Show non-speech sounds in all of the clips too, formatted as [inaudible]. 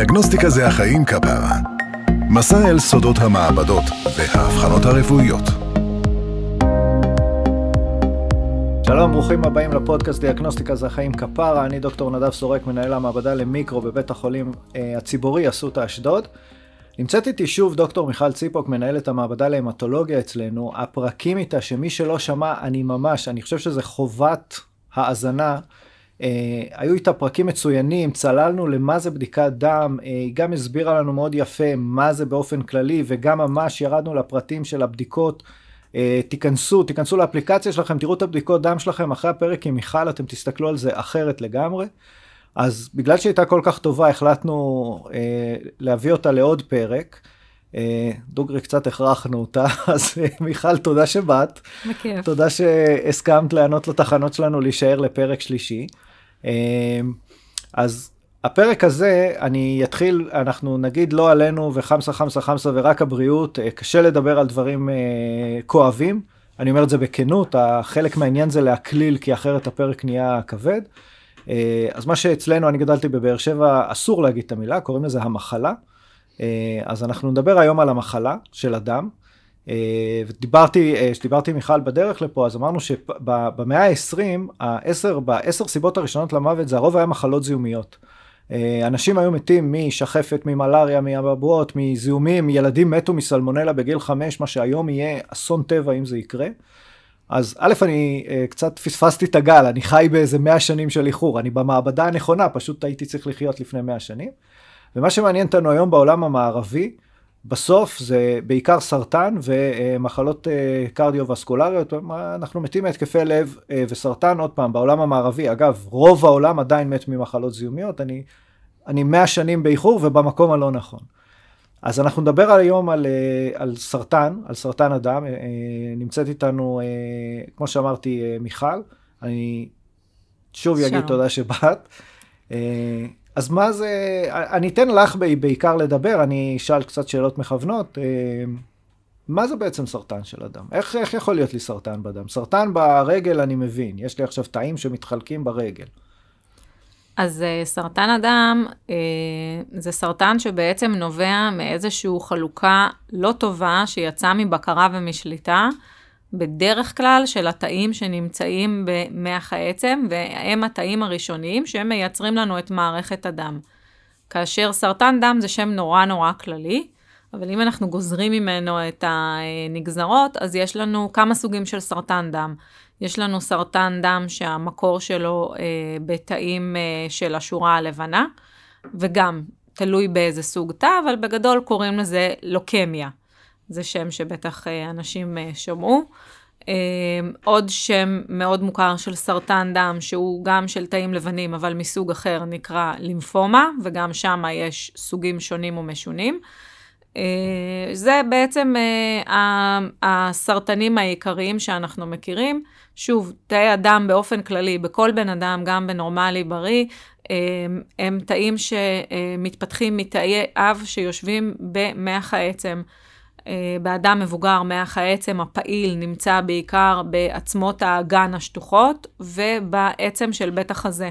דיאגנוסטיקה זה החיים כפרה. מסע אל סודות המעבדות והאבחנות הרפואיות. שלום, ברוכים הבאים לפודקאסט דיאגנוסטיקה זה החיים כפרה, אני דוקטור נדב סורק, מנהל המעבדה למיקרו בבית החולים אה, הציבורי אסותא אשדוד. נמצאת איתי שוב דוקטור מיכל ציפוק, מנהלת המעבדה להמטולוגיה אצלנו. הפרקים איתה, שמי שלא שמע, אני ממש, אני חושב שזה חובת האזנה. אה, היו איתה פרקים מצוינים, צללנו למה זה בדיקת דם, אה, היא גם הסבירה לנו מאוד יפה מה זה באופן כללי, וגם ממש ירדנו לפרטים של הבדיקות. אה, תיכנסו, תיכנסו לאפליקציה שלכם, תראו את הבדיקות דם שלכם, אחרי הפרק עם מיכל אתם תסתכלו על זה אחרת לגמרי. אז בגלל שהיא הייתה כל כך טובה, החלטנו אה, להביא אותה לעוד פרק. אה, דוגרי קצת הכרחנו אותה, [laughs] אז אה, מיכל, תודה שבאת. בכיף. תודה שהסכמת לענות לתחנות שלנו להישאר לפרק שלישי. אה, אז הפרק הזה, אני אתחיל, אנחנו נגיד לא עלינו וחמסה חמסה חמסה ורק הבריאות, אה, קשה לדבר על דברים אה, כואבים. אני אומר את זה בכנות, חלק מהעניין זה להקליל, כי אחרת הפרק נהיה כבד. אה, אז מה שאצלנו, אני גדלתי בבאר שבע, אסור להגיד את המילה, קוראים לזה המחלה. אז אנחנו נדבר היום על המחלה של אדם. אה, ודיברתי, כשדיברתי עם מיכל בדרך לפה, אז אמרנו שבמאה ה-20, העשר, בעשר סיבות הראשונות למוות זה הרוב היה מחלות זיהומיות. אנשים היו מתים משחפת, ממלאריה, מאבעבועות, מזיהומים, ילדים מתו מסלמונלה בגיל חמש, מה שהיום יהיה אסון טבע אם זה יקרה. אז א', אני קצת פספסתי את הגל, אני חי באיזה 100 שנים של איחור, אני במעבדה הנכונה, פשוט הייתי צריך לחיות לפני 100 שנים. ומה שמעניין אותנו היום בעולם המערבי, בסוף זה בעיקר סרטן ומחלות uh, קרדיו-וסקולריות, אנחנו מתים מהתקפי לב uh, וסרטן, עוד פעם, בעולם המערבי, אגב, רוב העולם עדיין מת ממחלות זיהומיות, אני, אני 100 שנים באיחור ובמקום הלא נכון. אז אנחנו נדבר היום על, אה, על סרטן, על סרטן הדם. אה, נמצאת איתנו, אה, כמו שאמרתי, מיכל. אני שוב. אגיד תודה שבאת. אז מה זה, אני אתן לך בעיקר לדבר, אני אשאל קצת שאלות מכוונות. מה זה בעצם סרטן של אדם? איך, איך יכול להיות לי סרטן בדם? סרטן ברגל אני מבין, יש לי עכשיו תאים שמתחלקים ברגל. אז uh, סרטן הדם uh, זה סרטן שבעצם נובע מאיזושהי חלוקה לא טובה שיצאה מבקרה ומשליטה, בדרך כלל של התאים שנמצאים במח העצם, והם התאים הראשוניים שהם מייצרים לנו את מערכת הדם. כאשר סרטן דם זה שם נורא נורא כללי, אבל אם אנחנו גוזרים ממנו את הנגזרות, אז יש לנו כמה סוגים של סרטן דם. יש לנו סרטן דם שהמקור שלו אה, בתאים אה, של השורה הלבנה, וגם תלוי באיזה סוג תא, אבל בגדול קוראים לזה לוקמיה. זה שם שבטח אה, אנשים אה, שמעו. אה, עוד שם מאוד מוכר של סרטן דם, שהוא גם של תאים לבנים, אבל מסוג אחר, נקרא לימפומה, וגם שם יש סוגים שונים ומשונים. זה בעצם הסרטנים העיקריים שאנחנו מכירים. שוב, תאי הדם באופן כללי, בכל בן אדם, גם בנורמלי בריא, אה, הם תאים שמתפתחים מתאי אב שיושבים במח העצם. באדם מבוגר, מח העצם הפעיל נמצא בעיקר בעצמות האגן השטוחות ובעצם של בית החזה.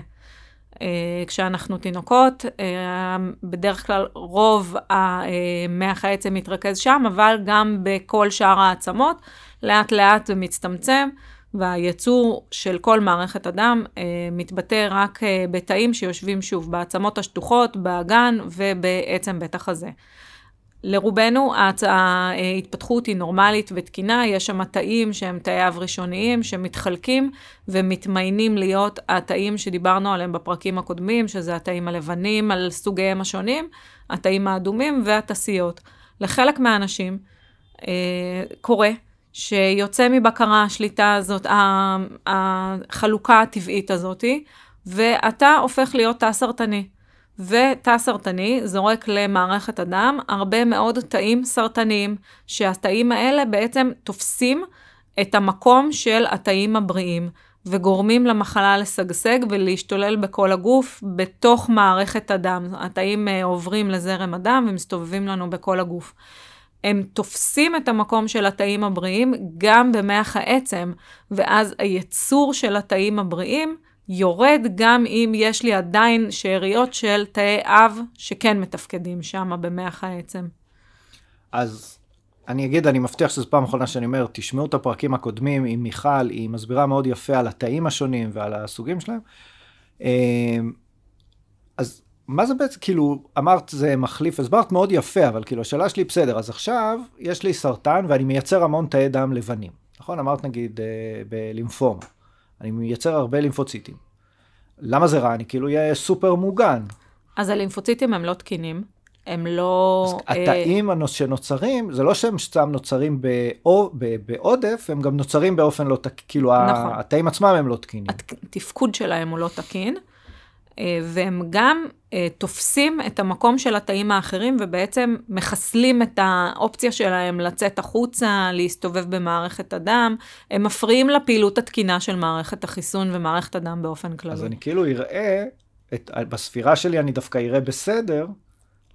אה, כשאנחנו תינוקות, אה, בדרך כלל רוב המח העצם מתרכז שם, אבל גם בכל שאר העצמות, לאט לאט זה מצטמצם, והייצור של כל מערכת הדם אה, מתבטא רק בתאים שיושבים שוב בעצמות השטוחות, באגן ובעצם בית החזה. לרובנו ההתפתחות היא נורמלית ותקינה, יש שם תאים שהם תאי אב ראשוניים שמתחלקים ומתמיינים להיות התאים שדיברנו עליהם בפרקים הקודמים, שזה התאים הלבנים על סוגיהם השונים, התאים האדומים והתסיות. לחלק מהאנשים אה, קורה שיוצא מבקרה השליטה הזאת, החלוקה הטבעית הזאתי, ואתה הופך להיות תא סרטני. ותא סרטני זורק למערכת הדם הרבה מאוד תאים סרטניים, שהתאים האלה בעצם תופסים את המקום של התאים הבריאים, וגורמים למחלה לשגשג ולהשתולל בכל הגוף בתוך מערכת הדם. התאים uh, עוברים לזרם הדם ומסתובבים לנו בכל הגוף. הם תופסים את המקום של התאים הבריאים גם במח העצם, ואז היצור של התאים הבריאים יורד גם אם יש לי עדיין שאריות של תאי אב שכן מתפקדים שם במח העצם. אז אני אגיד, אני מבטיח שזו פעם אחרונה שאני אומר, תשמעו את הפרקים הקודמים עם מיכל, היא מסבירה מאוד יפה על התאים השונים ועל הסוגים שלהם. אמ, אז מה זה בעצם, כאילו, אמרת זה מחליף, הסברת מאוד יפה, אבל כאילו, השאלה שלי בסדר, אז עכשיו יש לי סרטן ואני מייצר המון תאי דם לבנים, נכון? אמרת נגיד אה, בלימפומה, אני מייצר הרבה לימפוציטים. למה זה רע? אני כאילו אהיה סופר מוגן. אז הלימפוציטים הם לא תקינים. הם לא... אז התאים אה... שנוצרים, זה לא שהם סתם נוצרים באו, בעודף, הם גם נוצרים באופן לא תקין, כאילו נכון. התאים עצמם הם לא תקינים. התפקוד שלהם הוא לא תקין, אה, והם גם אה, תופסים את המקום של התאים האחרים, ובעצם מחסלים את האופציה שלהם לצאת החוצה, להסתובב במערכת הדם, הם מפריעים לפעילות התקינה של מערכת החיסון ומערכת הדם באופן כללי. אז אני כאילו אראה, את, בספירה שלי אני דווקא אראה בסדר,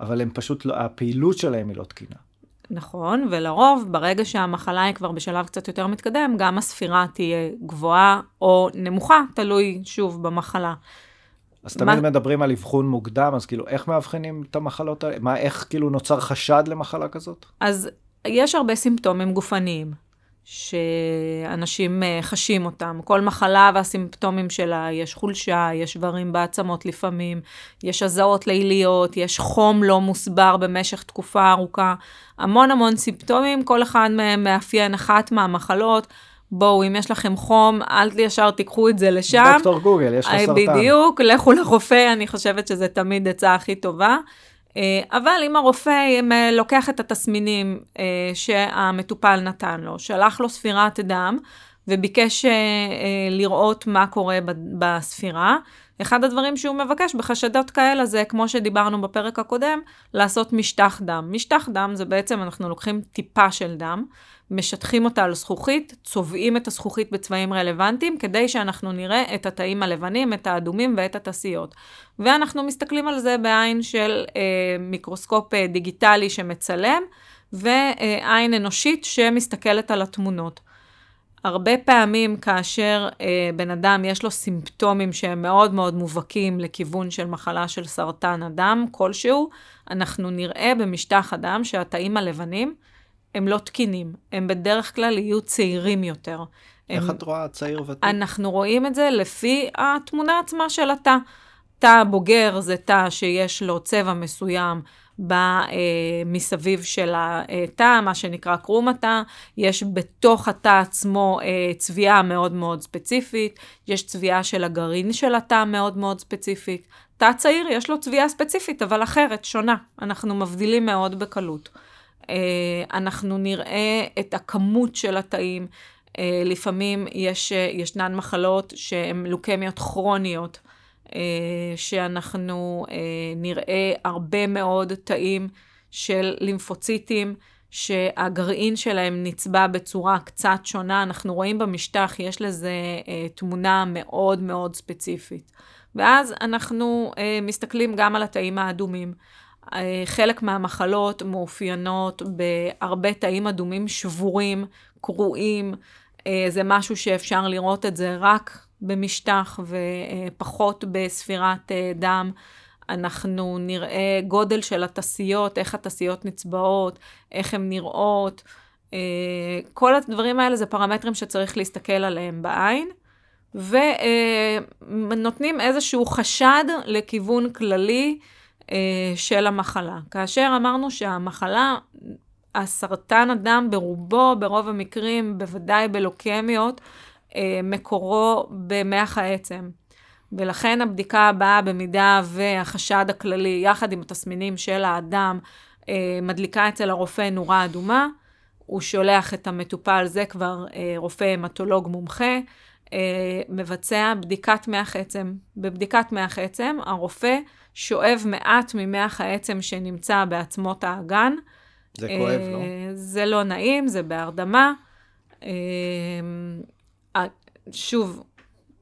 אבל הם פשוט, לא, הפעילות שלהם היא לא תקינה. נכון, ולרוב, ברגע שהמחלה היא כבר בשלב קצת יותר מתקדם, גם הספירה תהיה גבוהה או נמוכה, תלוי שוב במחלה. אז תמיד מה... מדברים על אבחון מוקדם, אז כאילו, איך מאבחנים את המחלות האלה? מה, איך כאילו נוצר חשד למחלה כזאת? אז יש הרבה סימפטומים גופניים. שאנשים אה, חשים אותם. כל מחלה והסימפטומים שלה, יש חולשה, יש שברים בעצמות לפעמים, יש הזעות ליליות, יש חום לא מוסבר במשך תקופה ארוכה. המון המון סימפטומים, כל אחד מהם מאפיין אחת מהמחלות. בואו, אם יש לכם חום, אל ישר תיקחו את זה לשם. דוקטור גוגל, יש לך אה, סרטן. בדיוק, [laughs] לכו לרופא, אני חושבת שזה תמיד עצה הכי טובה. אה, אבל אם הרופא אה, לוקח את התסמינים שהמטופל נתן לו, שלח לו ספירת דם וביקש לראות מה קורה בספירה, אחד הדברים שהוא מבקש בחשדות כאלה זה, כמו שדיברנו בפרק הקודם, לעשות משטח דם. משטח דם זה בעצם, אנחנו לוקחים טיפה של דם, משטחים אותה על זכוכית, צובעים את הזכוכית בצבעים רלוונטיים, כדי שאנחנו נראה את התאים הלבנים, את האדומים ואת התסיות. ואנחנו מסתכלים על זה בעין של אה, מיקרוסקופ אה, דיגיטלי שמצלם, ועין אנושית שמסתכלת על התמונות. הרבה פעמים כאשר אה, בן אדם יש לו סימפטומים שהם מאוד מאוד מובהקים לכיוון של מחלה של סרטן הדם כלשהו, אנחנו נראה במשטח הדם שהתאים הלבנים הם לא תקינים, הם בדרך כלל יהיו צעירים יותר. איך הם, את רואה צעיר ותיק? אנחנו רואים את זה לפי התמונה עצמה של התא. תא בוגר זה תא שיש לו צבע מסוים מסביב של התא, מה שנקרא קרום התא. יש בתוך התא עצמו אה, צביעה מאוד מאוד ספציפית, יש צביעה של הגרעין של התא מאוד מאוד ספציפית. תא צעיר יש לו צביעה ספציפית, אבל אחרת, שונה. אנחנו מבדילים מאוד בקלות. אה, אנחנו נראה את הכמות של התאים. אה, לפעמים יש, ישנן מחלות שהן לוקמיות כרוניות. אה, שאנחנו אה, נראה הרבה מאוד תאים של לימפוציטים, שהגרעין שלהם נצבע בצורה קצת שונה. אנחנו רואים במשטח, יש לזה אה, תמונה מאוד מאוד ספציפית. ואז אנחנו מסתכלים גם על התאים האדומים. חלק מהמחלות מאופיינות בהרבה תאים אדומים שבורים, קרועים. זה משהו שאפשר לראות את זה רק במשטח ופחות בספירת אה, דם. אנחנו נראה גודל של התסיות, איך התסיות נצבעות, איך הן נראות. אה, כל הדברים האלה זה פרמטרים שצריך להסתכל עליהם בעין, ונותנים איזשהו חשד לכיוון כללי אה, של המחלה. כאשר אמרנו שהמחלה, הסרטן הדם ברובו, ברוב המקרים, בוודאי בלוקמיות, אה, מקורו במח העצם. ולכן הבדיקה הבאה, במידה והחשד הכללי, יחד עם התסמינים של האדם, אה, מדליקה אצל הרופא נורה אדומה, הוא שולח את המטופל, זה כבר אה, רופא המטולוג מומחה, מבצע בדיקת מח עצם. בבדיקת מח עצם, הרופא שואב מעט ממח העצם שנמצא בעצמות האגן. זה כואב, לא? זה לא נעים, זה בהרדמה. שוב,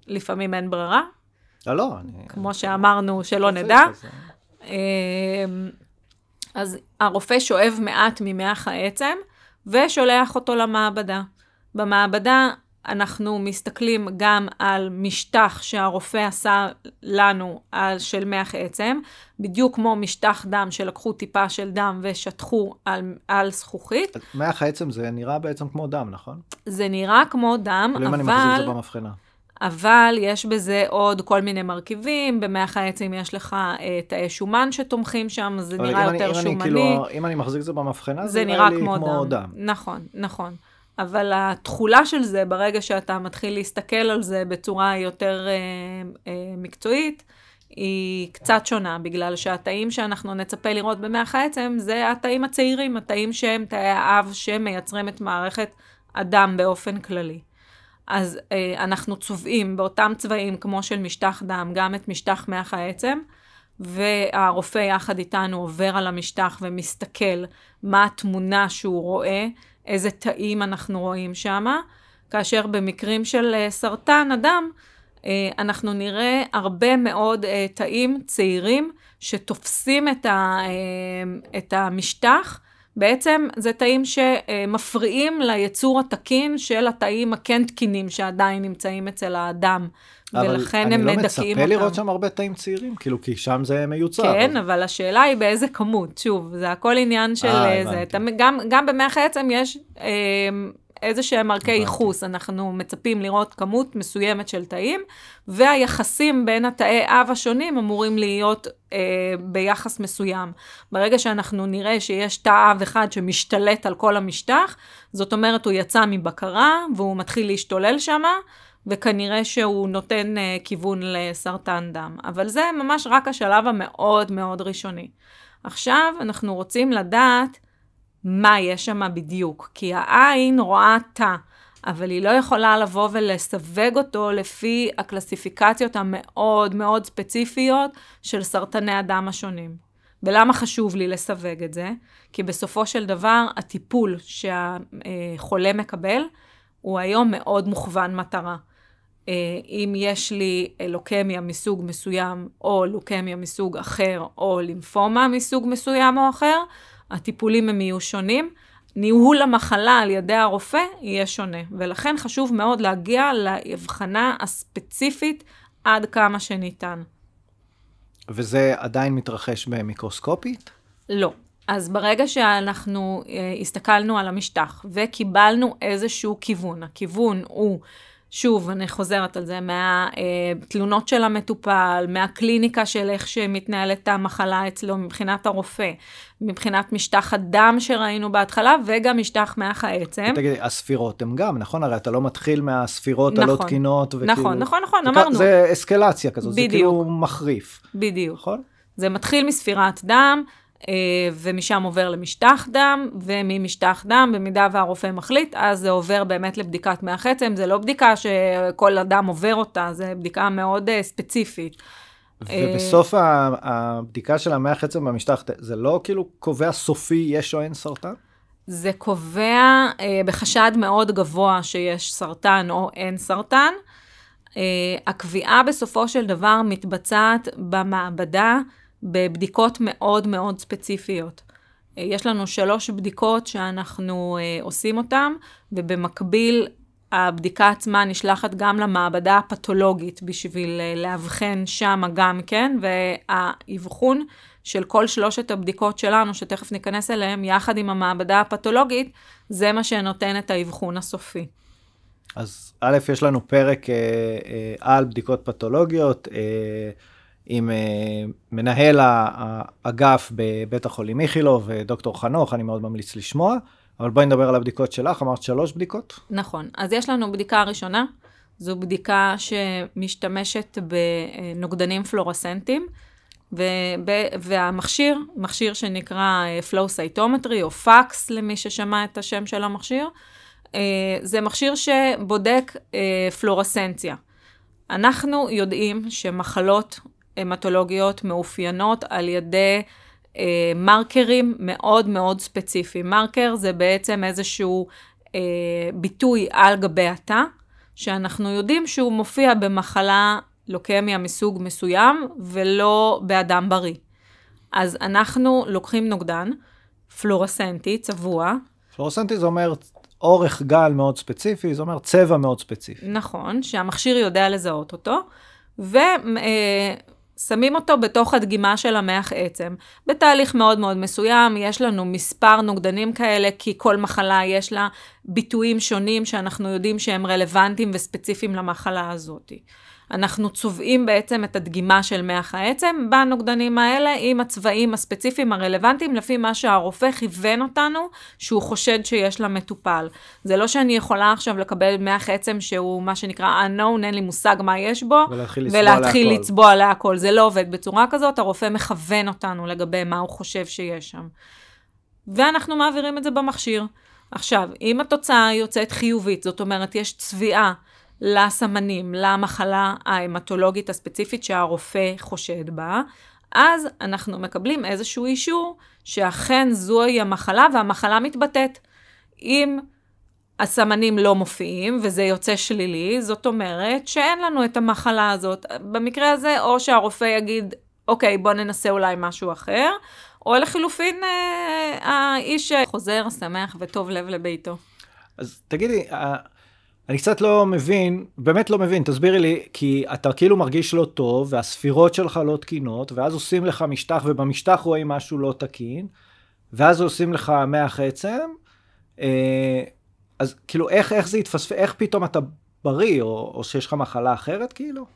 לפעמים אין ברירה. לא, לא. אני... כמו שאמרנו, שלא נדע. אמ, אז הרופא שואב מעט ממח העצם ושולח אותו למעבדה. במעבדה אנחנו מסתכלים גם על משטח שהרופא עשה לנו על של מח עצם, בדיוק כמו משטח דם שלקחו טיפה של דם ושטחו על, על זכוכית. מח העצם זה נראה בעצם כמו דם, נכון? זה נראה כמו דם, אבל... אם אני מחזיק את זה במבחנה. אבל יש בזה עוד כל מיני מרכיבים, במח העצם יש לך אה, תאי שומן שתומכים שם, זה נראה יותר אני, אם שומני. אני, כאילו, אם אני מחזיק את זה במבחנה, זה נראה לי כמו, כמו דם. דם. נכון, נכון. אבל התכולה של זה, ברגע שאתה מתחיל להסתכל על זה בצורה יותר אה, אה, מקצועית, היא קצת שונה, בגלל שהתאים שאנחנו נצפה לראות במח העצם, זה התאים הצעירים, התאים שהם תאי האב שמייצרים את מערכת הדם באופן כללי. אז אה, אנחנו צובעים באותם צבעים כמו של משטח דם, גם את משטח מח העצם, והרופא יחד איתנו עובר על המשטח ומסתכל מה התמונה שהוא רואה, איזה תאים אנחנו רואים שם, כאשר במקרים של אה, סרטן הדם, אה, אנחנו נראה הרבה מאוד אה, תאים צעירים שתופסים את, ה, את המשטח. בעצם זה תאים שמפריעים ליצור התקין של התאים הכן תקינים שעדיין נמצאים אצל האדם. ולכן הם מדכאים אותם. אבל אני לא מצפה לראות שם הרבה תאים צעירים, כאילו, כי שם זה מיוצר. כן, אבל, אבל השאלה היא באיזה כמות. שוב, זה הכל עניין של 아, זה. אתה, גם, גם במח העצם יש אה, איזה שהם ערכי ייחוס. אנחנו מצפים לראות כמות מסוימת של תאים, והיחסים בין התאי אב השונים אמורים להיות אה, ביחס מסוים. ברגע שאנחנו נראה שיש תא אב אחד שמשתלט על כל המשטח, זאת אומרת, הוא יצא מבקרה והוא מתחיל להשתולל שמה, וכנראה שהוא נותן uh, כיוון לסרטן דם. אבל זה ממש רק השלב המאוד מאוד ראשוני. עכשיו אנחנו רוצים לדעת מה יש שם בדיוק, כי העין רואה תא, אבל היא לא יכולה לבוא ולסווג אותו לפי הקלסיפיקציות המאוד מאוד ספציפיות של סרטני הדם השונים. ולמה חשוב לי לסווג את זה? כי בסופו של דבר הטיפול שהחולה מקבל הוא היום מאוד מוכוון מטרה. אה, אם יש לי לוקמיה מסוג מסוים, או לוקמיה מסוג אחר, או לימפומה מסוג מסוים או אחר, הטיפולים הם יהיו שונים. ניהול המחלה על ידי הרופא יהיה שונה, ולכן חשוב מאוד להגיע להבחנה הספציפית עד כמה שניתן. וזה עדיין מתרחש במיקרוסקופית? לא. אז ברגע שאנחנו אה, הסתכלנו על המשטח וקיבלנו איזשהו כיוון, הכיוון הוא שוב, אני חוזרת על זה, מהתלונות של המטופל, מהקליניקה של איך שמתנהלת המחלה אצלו מבחינת הרופא, מבחינת משטח הדם שראינו בהתחלה, וגם משטח מח העצם. תגידי, הספירות הן גם, נכון? הרי אתה לא מתחיל מהספירות נכון, הלא תקינות, וכאילו... נכון, נכון, נכון, אמרנו. זה אסקלציה כזאת, בדיוק. זה כאילו מחריף. בדיוק. נכון? זה מתחיל מספירת דם, אה, ומשם עובר למשטח דם, וממשטח דם, במידה והרופא מחליט, אז זה עובר באמת לבדיקת מח עצם, זה לא בדיקה שכל אדם עובר אותה, זה בדיקה מאוד uh, ספציפית. ובסוף הבדיקה של המח עצם במשטח, זה לא כאילו קובע סופי יש או אין סרטן? זה קובע uh, בחשד מאוד גבוה שיש סרטן או אין סרטן. Uh, הקביעה בסופו של דבר מתבצעת במעבדה. בבדיקות מאוד מאוד ספציפיות. אה, יש לנו שלוש בדיקות שאנחנו uh, עושים אותן, ובמקביל הבדיקה עצמה נשלחת גם למעבדה הפתולוגית בשביל uh, לאבחן שמה גם כן, והאבחון של כל שלושת הבדיקות שלנו, שתכף ניכנס אליהן, יחד עם המעבדה הפתולוגית, זה מה שנותן את האבחון הסופי. אז א', יש לנו פרק אה, אה, על בדיקות פתולוגיות, אה, עם uh, מנהל האגף בבית החולים איכילוב, דוקטור חנוך, אני מאוד ממליץ לשמוע. אבל בואי נדבר על הבדיקות שלך, אמרת שלוש בדיקות? נכון, אז יש לנו בדיקה ראשונה, זו בדיקה שמשתמשת בנוגדנים פלורסנטיים, והמכשיר, מכשיר שנקרא אה, flow cytometry או פקס למי ששמע את השם של המכשיר, אה, זה מכשיר שבודק פלורסנציה. אנחנו יודעים שמחלות המטולוגיות מאופיינות על ידי אה, מרקרים מאוד מאוד ספציפיים. מרקר זה בעצם איזשהו אה, ביטוי על גבי התא, שאנחנו יודעים שהוא מופיע במחלה לוקמיה מסוג מסוים, ולא באדם בריא. אז אנחנו לוקחים נוגדן, פלורסנטי, צבוע. פלורסנטי זה אומר אורך גל מאוד ספציפי, זה אומר צבע מאוד ספציפי. נכון, שהמכשיר יודע לזהות אותו, ושמים אותו בתוך הדגימה של המח עצם. בתהליך מאוד מאוד מסוים, יש לנו מספר נוגדנים כאלה, כי כל מחלה יש לה ביטויים שונים שאנחנו יודעים שהם רלוונטיים וספציפיים למחלה הזאת. אנחנו צובעים בעצם את הדגימה של מח העצם בנוגדנים האלה עם הצבעים הספציפיים הרלוונטיים לפי מה שהרופא כיוון אותנו שהוא חושד שיש למטופל. זה לא שאני יכולה עכשיו לקבל מח עצם שהוא מה שנקרא unknown, אין לי מושג מה יש בו, ולהתחיל לצבוע ולהתחיל להכל. לצבוע להכל. זה לא עובד בצורה כזאת, הרופא מכוון אותנו לגבי מה הוא חושב שיש שם. ואנחנו מעבירים את זה במכשיר. עכשיו, אם התוצאה יוצאת חיובית, זאת אומרת, יש צביעה לסמנים, למחלה ההמטולוגית הספציפית שהרופא חושד בה, אז אנחנו מקבלים איזשהו אישור שאכן זוהי המחלה והמחלה מתבטאת. אם הסמנים לא מופיעים וזה יוצא שלילי, זאת אומרת שאין לנו את המחלה הזאת. במקרה הזה, או שהרופא יגיד, אוקיי, בוא ננסה אולי משהו אחר, או לחילופין, אה, האיש חוזר שמח וטוב לב לביתו. אז תגידי, אה, אני קצת לא מבין, באמת לא מבין, תסבירי לי, כי אתה כאילו מרגיש לא טוב, והספירות שלך לא תקינות, ואז עושים לך משטח, ובמשטח רואים משהו לא תקין, ואז עושים לך מח עצם, אה, אז כאילו, איך, איך זה יתפספס, איך פתאום אתה בריא, או, או שיש לך מחלה אחרת, כאילו?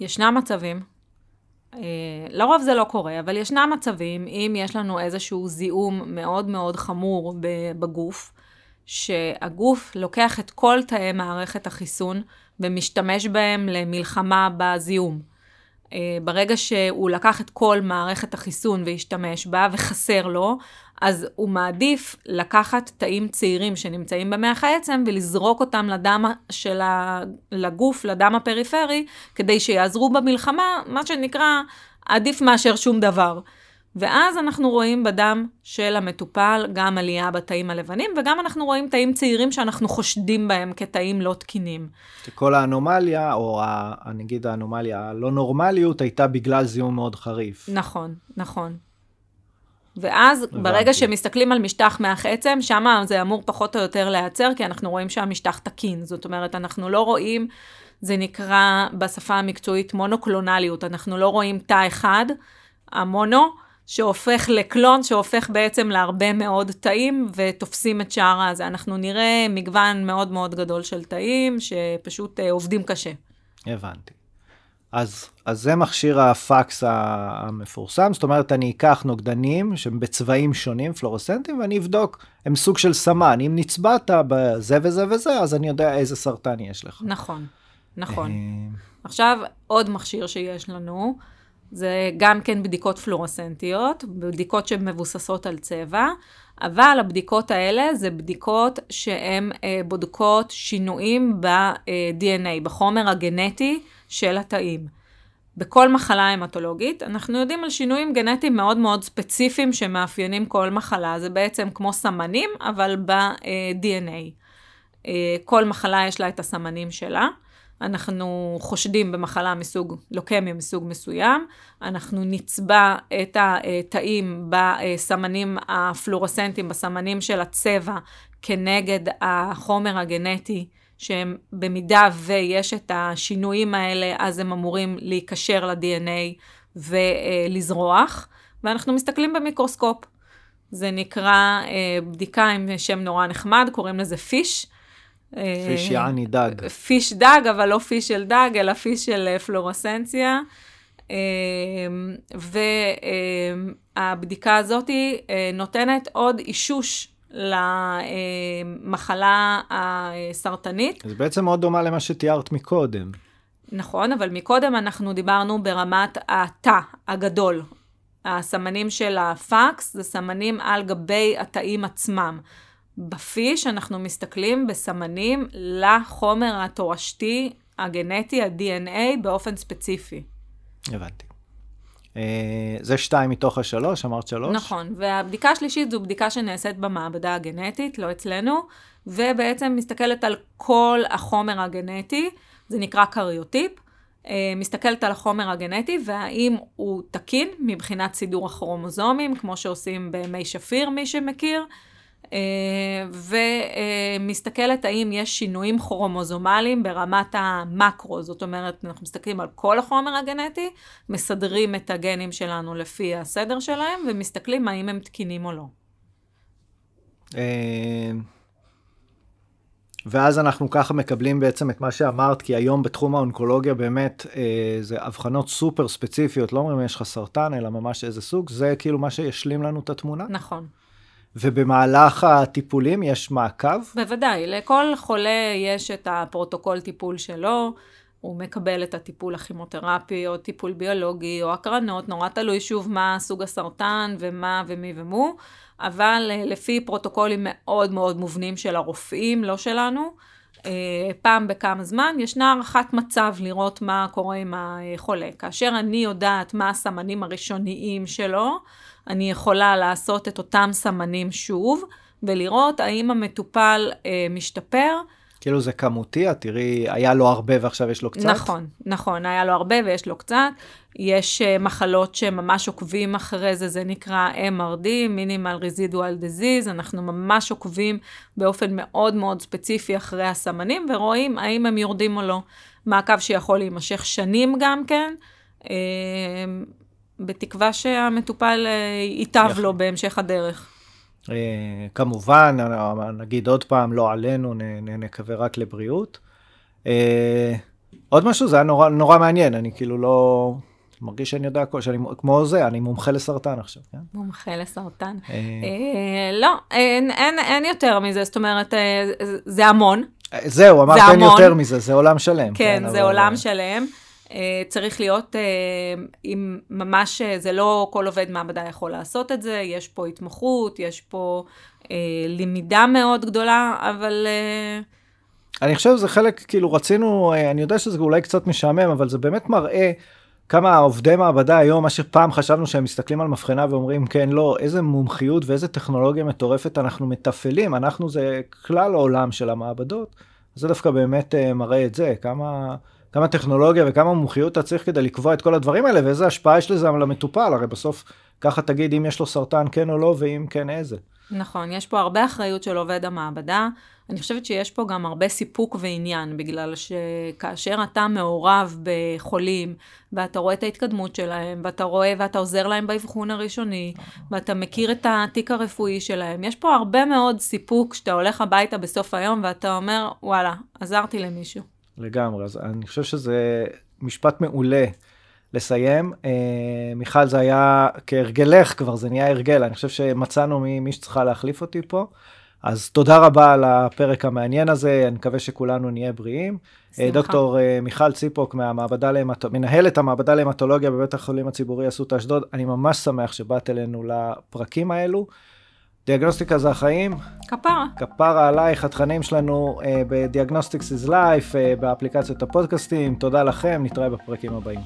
ישנם מצבים, אה, לרוב זה לא קורה, אבל ישנם מצבים, אם יש לנו איזשהו זיהום מאוד מאוד חמור בגוף, שהגוף לוקח את כל תאי מערכת החיסון ומשתמש בהם למלחמה בזיהום. אה, ברגע שהוא לקח את כל מערכת החיסון והשתמש בה וחסר לו, אז הוא מעדיף לקחת תאים צעירים שנמצאים במח העצם ולזרוק אותם לדם של ה... לגוף, לדם הפריפרי, כדי שיעזרו במלחמה, מה שנקרא עדיף מאשר שום דבר. ואז אנחנו רואים בדם של המטופל גם עלייה בתאים הלבנים, וגם אנחנו רואים תאים צעירים שאנחנו חושדים בהם כתאים לא תקינים. כל האנומליה, או ה, נגיד האנומליה הלא נורמליות, הייתה בגלל זיהום מאוד חריף. נכון, נכון. ואז ברגע שמסתכלים על משטח מח עצם, שם זה אמור פחות או יותר להיעצר, כי אנחנו רואים שהמשטח תקין. זאת אומרת, אנחנו לא רואים, זה נקרא בשפה המקצועית מונוקלונליות, אנחנו לא רואים תא אחד, המונו, שהופך לקלון, שהופך בעצם להרבה מאוד תאים ותופסים את שער הזה. אנחנו נראה מגוון מאוד מאוד גדול של תאים שפשוט אה, עובדים קשה. הבנתי. אז, אז זה מכשיר הפקס המפורסם, זאת אומרת אני אקח נוגדנים שהם בצבעים שונים, פלורוסנטים, ואני אבדוק, הם סוג של סמן, אם נצבעת בזה וזה וזה, אז אני יודע איזה סרטן יש לך. נכון, נכון. עכשיו, עוד מכשיר שיש לנו, זה גם כן בדיקות פלורסנטיות, בדיקות שמבוססות על צבע, אבל הבדיקות האלה זה בדיקות שהן אה, בודקות שינויים ב-DNA, בחומר הגנטי של התאים. בכל מחלה המטולוגית, אנחנו יודעים על שינויים גנטיים מאוד מאוד ספציפיים שמאפיינים כל מחלה. זה בעצם כמו סמנים, אבל ב-DNA. אה, כל מחלה יש לה את הסמנים שלה. אנחנו חושדים במחלה מסוג, לוקמיה מסוג מסוים, אנחנו נצבע את התאים בסמנים הפלורסנטיים, בסמנים של הצבע, כנגד החומר הגנטי, שהם במידה ויש את השינויים האלה, אז הם אמורים להיקשר ל-DNA ולזרוח, ואנחנו מסתכלים במיקרוסקופ. זה נקרא בדיקה עם שם נורא נחמד, קוראים לזה פיש. פיש יעני דג. פיש דג, אבל לא פיש של דג, אלא פיש של פלורסנציה. והבדיקה הזאת נותנת עוד אישוש למחלה הסרטנית. זה בעצם מאוד דומה למה שתיארת מקודם. נכון, אבל מקודם אנחנו דיברנו ברמת התא הגדול. הסמנים של הפקס זה סמנים על גבי התאים עצמם. בפיש אנחנו מסתכלים בסמנים לחומר התורשתי, הגנטי, ה-DNA, באופן ספציפי. הבנתי. זה שתיים מתוך השלוש, אמרת שלוש? נכון, והבדיקה השלישית זו בדיקה שנעשית במעבדה הגנטית, לא אצלנו, ובעצם מסתכלת על כל החומר הגנטי, זה נקרא קריוטיפ, מסתכלת על החומר הגנטי והאם הוא תקין מבחינת סידור הכרומוזומים, כמו שעושים במי שפיר, מי שמכיר, ומסתכלת האם יש שינויים כרומוזומליים ברמת המקרו, זאת אומרת, אנחנו מסתכלים על כל החומר הגנטי, מסדרים את הגנים שלנו לפי הסדר שלהם, ומסתכלים האם הם תקינים או לא. ואז אנחנו ככה מקבלים בעצם את מה שאמרת, כי היום בתחום האונקולוגיה באמת אה, זה אבחנות סופר ספציפיות, לא אומרים יש לך סרטן, אלא ממש איזה סוג, זה כאילו מה שישלים לנו את התמונה. נכון. ובמהלך הטיפולים יש מעקב? בוודאי, לכל חולה יש את הפרוטוקול טיפול שלו, הוא מקבל את הטיפול הכימותרפי, או טיפול ביולוגי, או הקרנות, נורא תלוי שוב מה סוג הסרטן, ומה ומי ומו. אבל אה, לפי פרוטוקולים מאוד מאוד מובנים של הרופאים, לא שלנו, אה, פעם בכמה זמן ישנה הערכת מצב לראות מה קורה עם החולה. כאשר אני יודעת מה הסמנים הראשוניים שלו, אני יכולה לעשות את אותם סמנים שוב, ולראות האם המטופל אה, משתפר. כאילו זה כמותי, את תראי, היה לו הרבה ועכשיו יש לו קצת. נכון, נכון, היה לו הרבה ויש לו קצת. יש uh, מחלות שממש עוקבים אחרי זה, זה נקרא MRD, Minimal Residual Disease, אנחנו ממש עוקבים באופן מאוד מאוד ספציפי אחרי הסמנים, ורואים האם הם יורדים או לא. מעקב שיכול להימשך שנים גם כן, uh, בתקווה שהמטופל uh, ייטב לו בהמשך הדרך. אה, כמובן, נגיד עוד פעם, לא עלינו, נקווה רק לבריאות. אה, עוד משהו, זה היה נורא, נורא מעניין, אני כאילו לא... מרגיש שאני יודע הכל, שאני כמו זה, אני מומחה לסרטן עכשיו, כן? מומחה לסרטן. אה... אה, לא, אין, אין, אין יותר מזה, זאת אומרת, אה, זה המון. זהו, אמרת אין יותר מזה, זה עולם שלם. כן, כן זה אבל... עולם שלם. אה, צריך להיות עם אה, ממש, אה, זה לא כל עובד מעבדה יכול לעשות את זה, יש פה התמחות, יש פה למידה מאוד גדולה, אבל... אני חושב שזה חלק, כאילו רצינו, אני יודע שזה אולי קצת משעמם, אבל זה באמת מראה כמה עובדי מעבדה היום, מה שפעם חשבנו שהם מסתכלים על מבחנה ואומרים כן, לא, איזה מומחיות ואיזה טכנולוגיה מטורפת אנחנו מתפעלים, אנחנו זה כלל העולם של המעבדות, זה דווקא באמת מראה את זה, כמה... כמה טכנולוגיה וכמה מומחיות אתה צריך כדי לקבוע את כל הדברים האלה, ואיזה השפעה יש לזה על המטופל, הרי בסוף ככה תגיד אם יש לו סרטן כן או לא, ואם כן איזה. נכון, יש פה הרבה אחריות של עובד המעבדה. אני חושבת שיש פה גם הרבה סיפוק ועניין, בגלל שכאשר אתה מעורב בחולים, ואתה רואה את ההתקדמות שלהם, ואתה רואה ואתה עוזר להם באבחון הראשוני, ואתה מכיר את התיק הרפואי שלהם, יש פה הרבה מאוד סיפוק שאתה הולך הביתה בסוף היום ואתה אומר, וואלה, עזרתי למישהו. לגמרי, אז אני חושב שזה משפט מעולה לסיים. אה, מיכל, זה היה כהרגלך כבר, זה נהיה הרגל, אני חושב שמצאנו מי, מי שצריכה להחליף אותי פה. אז תודה רבה על הפרק המעניין הזה, אני מקווה שכולנו נהיה בריאים. אה, שמחה. דוקטור אה, מיכל ציפוק, מהמעבדה להמט... מנהלת המעבדה להמטולוגיה בבית החולים הציבורי אסותא אשדוד, אני ממש שמח שבאת אלינו לפרקים האלו. דיאגנוסטיקה זה החיים. כפרה. כפרה עלייך, התכנים שלנו uh, בדיאגנוסטיקס is life, uh, באפליקציות הפודקאסטים. תודה לכם, נתראה בפרקים הבאים.